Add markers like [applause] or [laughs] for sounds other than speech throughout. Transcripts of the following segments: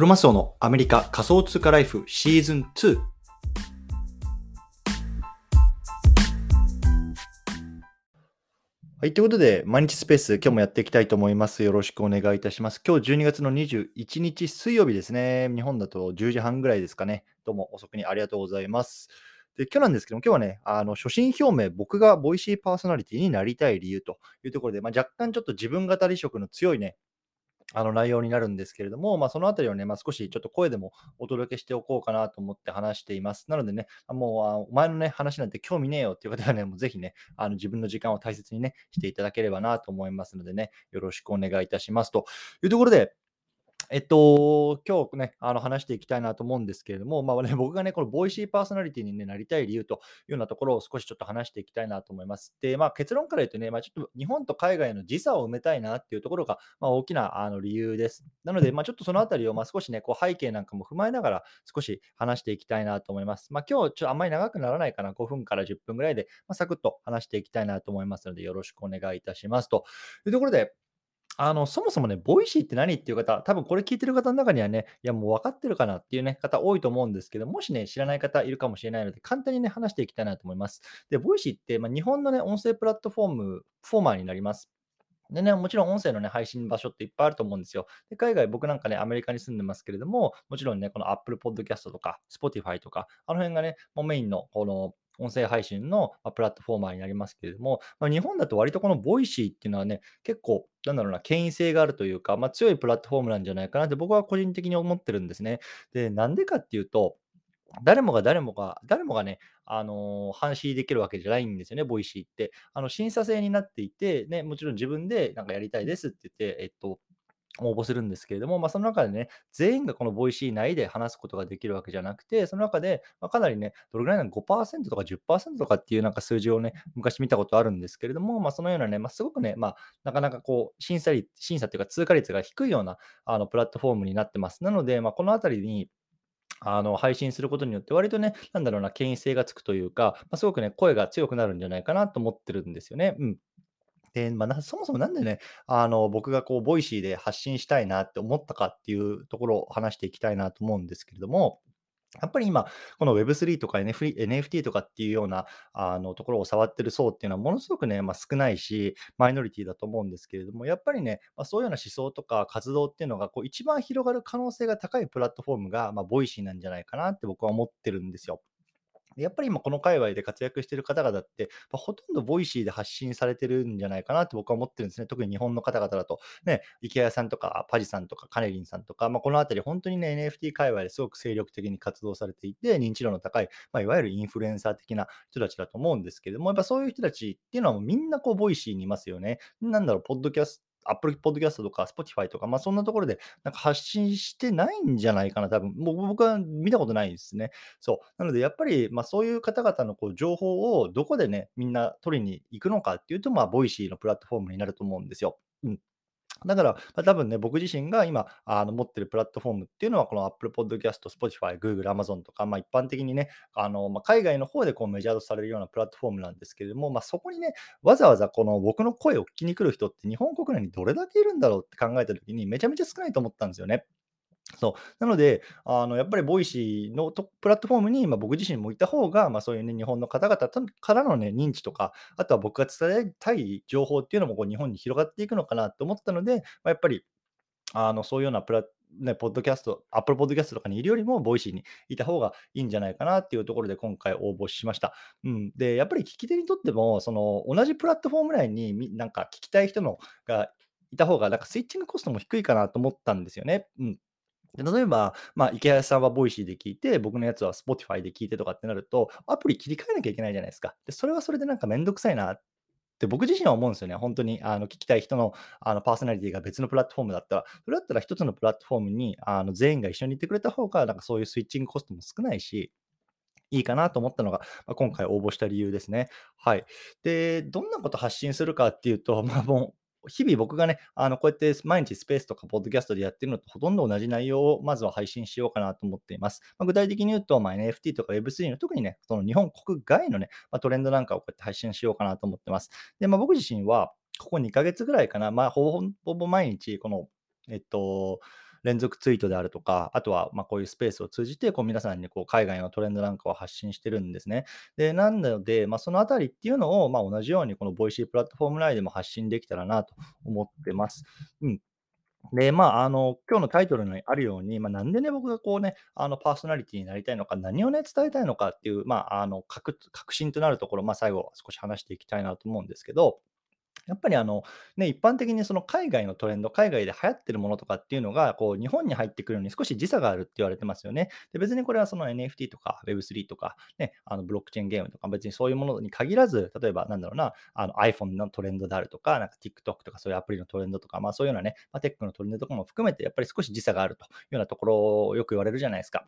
クロマスオのアメリカ仮想通貨ライフシーズン2。はい。ということで、毎日スペース、今日もやっていきたいと思います。よろしくお願いいたします。今日12月の21日水曜日ですね。日本だと10時半ぐらいですかね。どうも遅くにありがとうございます。で今日なんですけども、今日はね、あの、初心表明、僕がボイシーパーソナリティになりたい理由というところで、まあ、若干ちょっと自分語り色の強いね、あの内容になるんですけれども、まあ、そのあたりをね、まあ、少しちょっと声でもお届けしておこうかなと思って話しています。なのでね、もう、お前のね、話なんて興味ねえよっていう方はね、もうぜひね、あの自分の時間を大切にね、していただければなと思いますのでね、よろしくお願いいたします。というところで、えっと、今日ね、あの話していきたいなと思うんですけれども、まあね、[laughs] 僕がね、このボイシーパーソナリティに、ね、なりたい理由というようなところを少しちょっと話していきたいなと思います。で、まあ、結論から言うとね、まあ、ちょっと日本と海外の時差を埋めたいなっていうところが、まあ、大きなあの理由です。なので、まあ、ちょっとそのあたりをまあ少しね、こう背景なんかも踏まえながら少し話していきたいなと思います。まあ、今日ちょっとあんまり長くならないかな、5分から10分ぐらいで、まあ、サクッと話していきたいなと思いますので、よろしくお願いいたします。というところで、あの、そもそもね、 Voicy って何っていう方、多分これ聞いてる方の中にはね、いやもう分かってるかなっていうね、方多いと思うんですけど、もしね、知らない方いるかもしれないので、簡単にね、話していきたいなと思います。で、 Voicy って、まあ、日本のね、音声プラットフォーム、フォーマーになります。でね、もちろん音声のね、配信場所っていっぱいあると思うんですよ。で海外、僕なんかね、アメリカに住んでますけれども、もちろんね、この Apple Podcast とか、Spotify とか、あの辺がね、もうメインのこの音声配信のプラットフォーマーになりますけれども、まあ、日本だと割とこの Voicy っていうのはね、結構、なんだろうな、権威性があるというか、まあ、強いプラットフォームなんじゃないかなって僕は個人的に思ってるんですね。で、なんでかっていうと、誰もが誰もが、誰もがね、あのー、開始できるわけじゃないんですよね、 Voicy って。あの審査制になっていて、ね、もちろん自分でなんかやりたいですって言って、えっと、応募するんですけれども、まあ、その中でね、全員がこの Voicy 内で話すことができるわけじゃなくて、その中で、まあ、かなりね、どれぐらいなの5%とか10%とかっていうなんか数字をね、昔見たことあるんですけれども、まあ、そのようなね、まあ、すごくね、まあ、なかなかこう、審査率、審査というか通過率が低いようなあのプラットフォームになってます。なので、まあ、このあたりに、あの配信することによって、割とね、なんだろうな、権威性がつくというか、まあ、すごくね、声が強くなるんじゃないかなと思ってるんですよね。うん。で、まあ、そもそもなんでね、あの、僕がこう、 Voicy で発信したいなって思ったかっていうところを話していきたいなと思うんですけれども、やっぱり今、この Web3 とか NFT とかっていうようなあのところを触ってる層っていうのはものすごくね、まあ、少ないし、マイノリティだと思うんですけれども、やっぱりね、まあ、そういうような思想とか活動っていうのがこう一番広がる可能性が高いプラットフォームが、まあ、 Voicy なんじゃないかなって僕は思ってるんですよ。やっぱり今この界隈で活躍している方々って、まあ、ほとんど Voicy で発信されてるんじゃないかなって僕は思ってるんですね。特に日本の方々だと、ね、イケハヤさんとかパジさんとかカネリンさんとか、まあ、このあたり本当にね、NFT 界隈ですごく精力的に活動されていて、認知度の高い、まあ、いわゆるインフルエンサー的な人たちだと思うんですけども、やっぱそういう人たちっていうのはもうみんなこう Voicy にいますよね。なんだろう、ポッドキャス Apple Podcast とか Spotify とか、まあ、そんなところでなんか発信してないんじゃないかな、多分もう僕は見たことないですね。そう。なので、やっぱり、まあ、そういう方々のこう情報をどこでね、みんな取りに行くのかっていうと、まあ、 Voicy のプラットフォームになると思うんですよ。うん。だから、まあ、多分ね、僕自身が今あの持ってるプラットフォームっていうのは、この Apple Podcast、Spotify、Google、Amazon とか、まあ、一般的にね、あのまあ、海外の方でこうメジャーとされるようなプラットフォームなんですけれども、まあ、そこにね、わざわざこの僕の声を聞きに来る人って日本国内にどれだけいるんだろうって考えたときに、めちゃめちゃ少ないと思ったんですよね。そう。なので、あのやっぱり Voicy のプラットフォームに、ま、僕自身もいた方が、まあ、そういうね、日本の方々とからのね、認知とか、あとは僕が伝えたい情報っていうのもこう日本に広がっていくのかなと思ったので、まあ、やっぱり、あのそういうようなプラね、ポッドキャスト、 Apple Podcast とかにいるよりも、 Voicy にいた方がいいんじゃないかなっていうところで今回応募しました。うん、で、やっぱり聞き手にとっても、その同じプラットフォーム内になんか聞きたい人のがいた方が、なんかスイッチングコストも低いかなと思ったんですよね。うんで例えば、まあ、イケハヤさんは Voicy で聞いて、僕のやつは Spotify で聞いてとかってなると、アプリ切り替えなきゃいけないじゃないですか。で、それはそれでなんかめんどくさいなって僕自身は思うんですよね。本当にあの聞きたい人のあのパーソナリティが別のプラットフォームだったら、それだったら一つのプラットフォームにあの全員が一緒にいてくれた方が、なんかそういうスイッチングコストも少ないし、いいかなと思ったのが、まあ、今回応募した理由ですね。はい。で、どんなこと発信するかっていうと、まあ、もう日々僕がね、あのこうやって毎日スペースとかポッドキャストでやってるのとほとんど同じ内容をまずは配信しようかなと思っています。まあ、具体的に言うと、まあ、NFT とか Web3 の特にね、その日本国外のね、まあ、トレンドなんかをこうやって配信しようかなと思ってます。で、まあ、僕自身はここ2ヶ月ぐらいかな、まあ、ほぼほぼ毎日この、えっと、連続ツイートであるとか、あとは、ま、こういうスペースを通じて、こう皆さんにこう海外のトレンドなんかを発信してるんですね。で、なので、ま、そのあたりっていうのを、ま、同じようにこの Voicy プラットフォーム内でも発信できたらなと思ってます。うん。で、まあ、あの、今日のタイトルにあるように、まあ、なんでね、僕がこうね、あの、パーソナリティになりたいのか、何をね、伝えたいのかっていう、まあ、あの、核核心となるところ、まあ、最後少し話していきたいなと思うんですけど、やっぱりあの、ね、一般的にその海外のトレンド、海外で流行ってるものとかっていうのが、こう日本に入ってくるのに少し時差があるって言われてますよね。で、別にこれはその NFT とか Web3 とか、ね、あのブロックチェーンゲームとか、別にそういうものに限らず、例えばなんだろうな、あの iPhone のトレンドであるとか、なんか TikTok とかそういうアプリのトレンドとか、まあそういうようなね、まあ、テックのトレンドとかも含めて、やっぱり少し時差があるというようなところをよく言われるじゃないですか。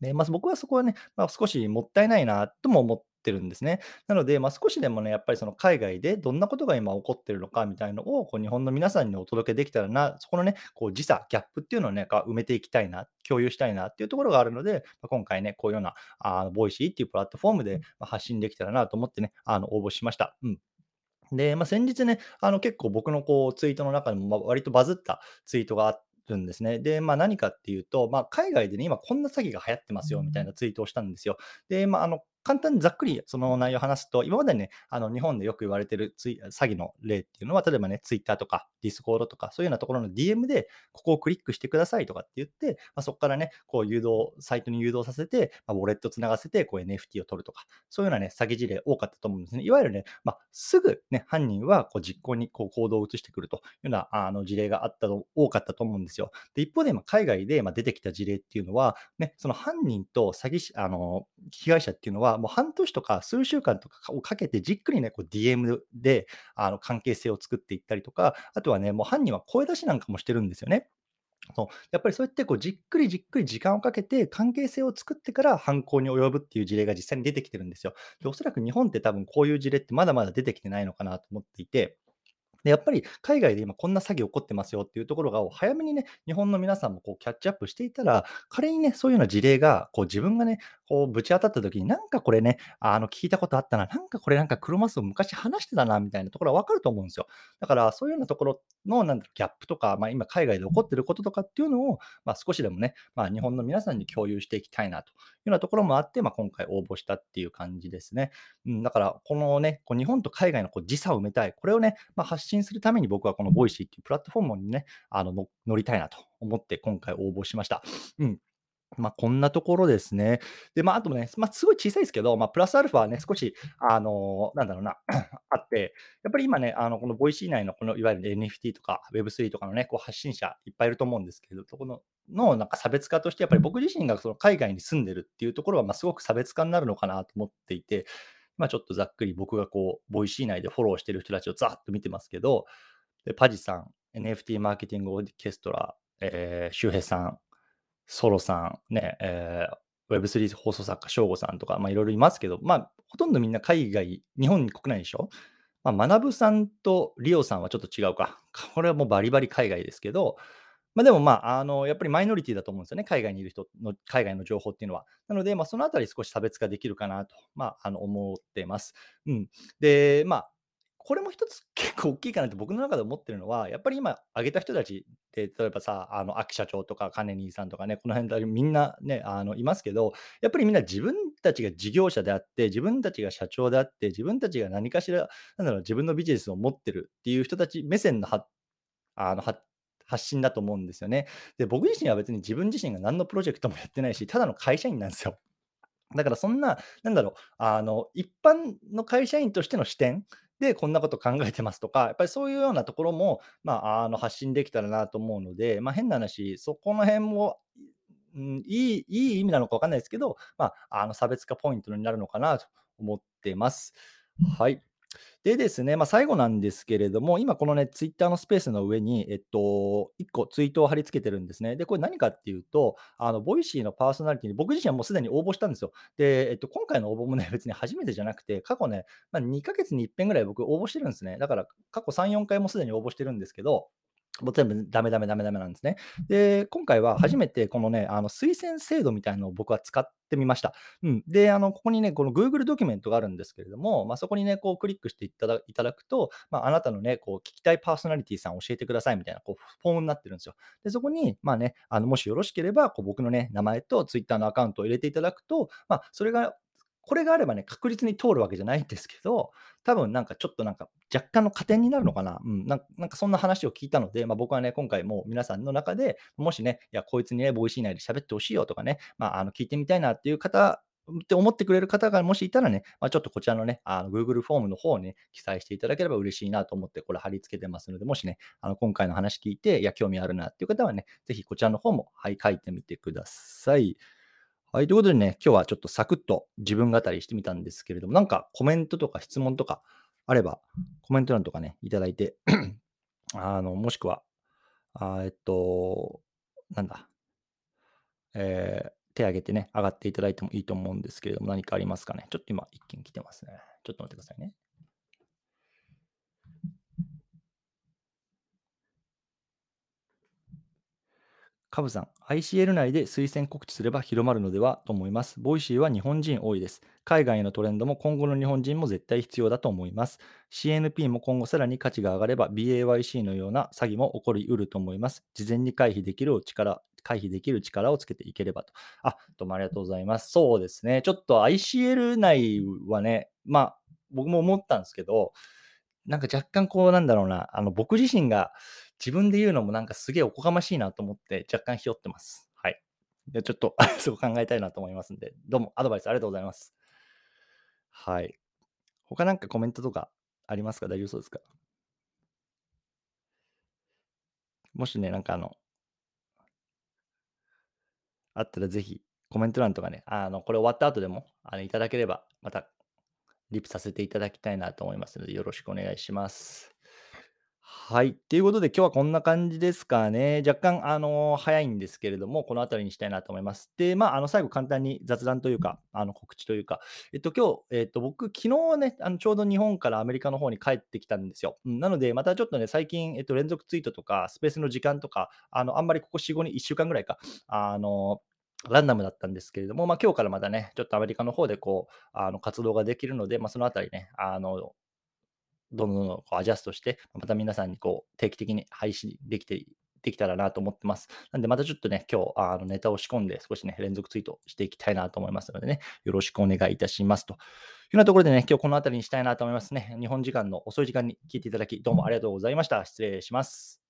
で、まあ、僕はそこはね、まあ、少しもったいないなとも思ってるんですね。なので、まあ、少しでもね、やっぱりその海外でどんなことが今起こってるのかみたいのを、こう日本の皆さんにお届けできたらな、そこのね、こう時差、ギャップっていうのをね、埋めていきたいな、共有したいなっていうところがあるので、まあ、今回ね、こういうような、あの、 Voicy っていうプラットフォームで発信できたらなと思ってね、あの、応募しました。うん。で、まあ、先日ね、あの結構僕のこうツイートの中でも、ま、割とバズったツイートがあっるんですね。で、まあ、何かっていうと、まあ、海外でね、今こんな詐欺が流行ってますよみたいなツイートをしたんですよ。で、まあ、あの、簡単にざっくりその内容を話すと、今までね、あの日本でよく言われてる詐欺の例っていうのは、例えばね、Twitter とか Discord とか、そういうようなところの DM で、ここをクリックしてくださいとかって言って、まあ、そこからね、こう誘導、サイトに誘導させて、まあ、ウォレットつながせて、こう NFT を取るとか、そういうようなね、詐欺事例多かったと思うんですね。いわゆるね、まあ、すぐね、犯人はこう実行にこう行動を移してくるというようなあの事例があったと、多かったと思うんですよ。で、一方で、海外でま出てきた事例っていうのは、ね、その犯人と詐欺師、あの、被害者っていうのは、もう半年とか数週間とかをかけてじっくりね、こう DM であの関係性を作っていったりとか、あとはね、もう犯人は声出しなんかもしてるんですよね。そうやっぱりそうやってこうじっくりじっくり時間をかけて関係性を作ってから犯行に及ぶっていう事例が実際に出てきてるんですよ。でおそらく日本って多分こういう事例ってまだまだ出てきてないのかなと思っていて、で、やっぱり海外で今こんな詐欺起こってますよっていうところが、早めにね、日本の皆さんもこうキャッチアップしていたら、仮にね、そういうような事例が、こう自分がね、こうぶち当たった時に、なんかこれね、あの聞いたことあったな、なんかこれなんかクロマスを昔話してたな、みたいなところはわかると思うんですよ。だから、そういうようなところの、なんだろギャップとか、まあ今海外で起こってることとかっていうのを、まあ少しでもね、まあ日本の皆さんに共有していきたいなというようなところもあって、まあ今回応募したっていう感じですね。うん、だから、このね、こう日本と海外のこう時差を埋めたい、これをね、まあ、発信するために僕はこの Voicy っていうプラットフォームにね、あの乗りたいなと思って今回応募しました。うん。まあ、こんなところですね。で、まあ、あとね、まあ、すごい小さいですけど、まあ、プラスアルファね、少し、あのなんだろうな、[coughs] あって、やっぱり今ね、あの、この Voicy 内のこのいわゆる NFT とか Web3 とかのね、こう発信者いっぱいいると思うんですけど、そこの、のなんか差別化として、やっぱり僕自身がその海外に住んでるっていうところは、まあ、すごく差別化になるのかなと思っていて、まあ、ちょっとざっくり僕がこう、 Voicy 内でフォローしてる人たちをざっと見てますけど、でパジさん、NFT マーケティングオーケストラ、えー、周平さん、ソロさん、ね、えー、Web3 放送作家、翔吾さんとか、まあいろいろいますけど、まあ、ほとんどみんな海外、日本国内でしょ？まあ、学さんとリオさんはちょっと違うか。これはもうバリバリ海外ですけど、まあ、でもまあ、あの、やっぱりマイノリティだと思うんですよね。海外にいる人の、海外の情報っていうのは。なので、まあ、そのあたり少し差別化できるかなと、まあ、あの、思ってます。うん。で、まあ、これも一つ結構大きいかなって僕の中で思ってるのは、やっぱり今挙げた人たちって、例えばさ、あの、秋社長とか金兄さんとかね、この辺でみんなね、あの、いますけど、やっぱりみんな自分たちが事業者であって、自分たちが社長であって、自分たちが何かしら、なんだろう、自分のビジネスを持ってるっていう人たち目線のはあのは発信だと思うんですよね。で、僕自身は別に自分自身が何のプロジェクトもやってないし、ただの会社員なんですよ。だからそんな、なんだろう、あの、一般の会社員としての視点でこんなこと考えてますとか、やっぱりそういうようなところも、まあ、あの発信できたらなと思うので、まあ、変な話、そこの辺も、うん、いいいい意味なのか分かんないですけど、まあ、あの差別化ポイントになるのかなと思ってます。はい。でですね、まあ、最後なんですけれども、今このね、ツイッターのスペースの上に、えっと、1個ツイートを貼り付けてるんですね。で、これ何かっていうと、あの、 Voicy のパーソナリティに僕自身はもうすでに応募したんですよ。で、えっと、今回の応募もね、[laughs] 別に初めてじゃなくて、過去ね、まあ、2ヶ月に1遍ぐらい僕応募してるんですね。だから過去3、4回もすでに応募してるんですけど、もう全部ダメダメダメダメなんですね。で、今回は初めてこのね、あの推薦制度みたいなのを僕は使ってみました。うん。で、あの、ここにね、この Google ドキュメントがあるんですけれども、まあ、そこにね、こうクリックしていただいただくと、まあ、あなたのね、こう聞きたいパーソナリティさん教えてくださいみたいな、こうフォームになってるんですよ。で、そこに、まあね、あのもしよろしければ、こう僕のね、名前と Twitter のアカウントを入れていただくと、まあ、それがこれがあればね、確実に通るわけじゃないんですけど、多分なんかちょっとなんか若干の加点になるのかな。うん、なんかそんな話を聞いたので、まあ、僕はね、今回も皆さんの中で、もしね、いや、こいつにね、ボイシー内で喋ってほしいよとかね、まあ、あの聞いてみたいなっていう方って思ってくれる方がもしいたらね、まあ、ちょっとこちらのね、あの Google フォームの方に、ね、記載していただければ嬉しいなと思って、これ貼り付けてますので、もしね、あの今回の話聞いて、いや、興味あるなっていう方はね、ぜひこちらの方も、はい、書いてみてください。はい、ということでね、今日はちょっとサクッと自分語りしてみたんですけれども、なんかコメントとか質問とかあれば、コメント欄とかね、いただいて [clears throat] あの、もしくは、あえっと、なんだ、えー、手挙げてね、上がっていただいてもいいと思うんですけれども、何かありますかね。ちょっと今、一件来てますね。ちょっと待ってくださいね。カブさん、ICL 内で推薦告知すれば広まるのではと思います。ボイシーは日本人多いです。海外へのトレンドも今後の日本人も絶対必要だと思います。CNP も今後さらに価値が上がれば BAYC のような詐欺も起こりうると思います。事前に回避できる力、回避できる力をつけていければと。あ、どうもありがとうございます。そうですね。ちょっと ICL 内はね、まあ、僕も思ったんですけど、なんか若干こうなんだろうな、あの僕自身が自分で言うのもなんかすげえおこがましいなと思って若干ひよってます。はい。でちょっと [laughs] そう考えたいなと思いますんで、どうもアドバイスありがとうございます。はい。他なんかコメントとかありますか？大丈夫そうですか？もしね、なんかあの、あったらぜひコメント欄とかね、あの、これ終わった後でもあのいただければ、またリプさせていただきたいなと思いますので、よろしくお願いします。はい。ということで、今日はこんな感じですかね。若干、あの、早いんですけれども、この辺りにしたいなと思います。で、まあ、あの、最後簡単に雑談というか、あの、告知というか、えっと、今日、えっと、僕、昨日ね、あの、ちょうど日本からアメリカの方に帰ってきたんですよ。うん、なので、またちょっとね、最近、えっと、連続ツイートとか、スペースの時間とか、あの、あんまりここ4、5に1週間ぐらいか、あの、ランダムだったんですけれども、まあ、今日からまたね、ちょっとアメリカの方でこう、あの活動ができるので、まあ、そのあたりね、あの、どんどんこうアジャストして、また皆さんにこう定期的に配信できて、できたらなと思ってます。なんで、またちょっとね、今日、あのネタを仕込んで、少しね、連続ツイートしていきたいなと思いますのでね、よろしくお願いいたしますと。いうようなところでね、今日この辺りにしたいなと思いますね。日本時間の遅い時間に聞いていただき、どうもありがとうございました。失礼します。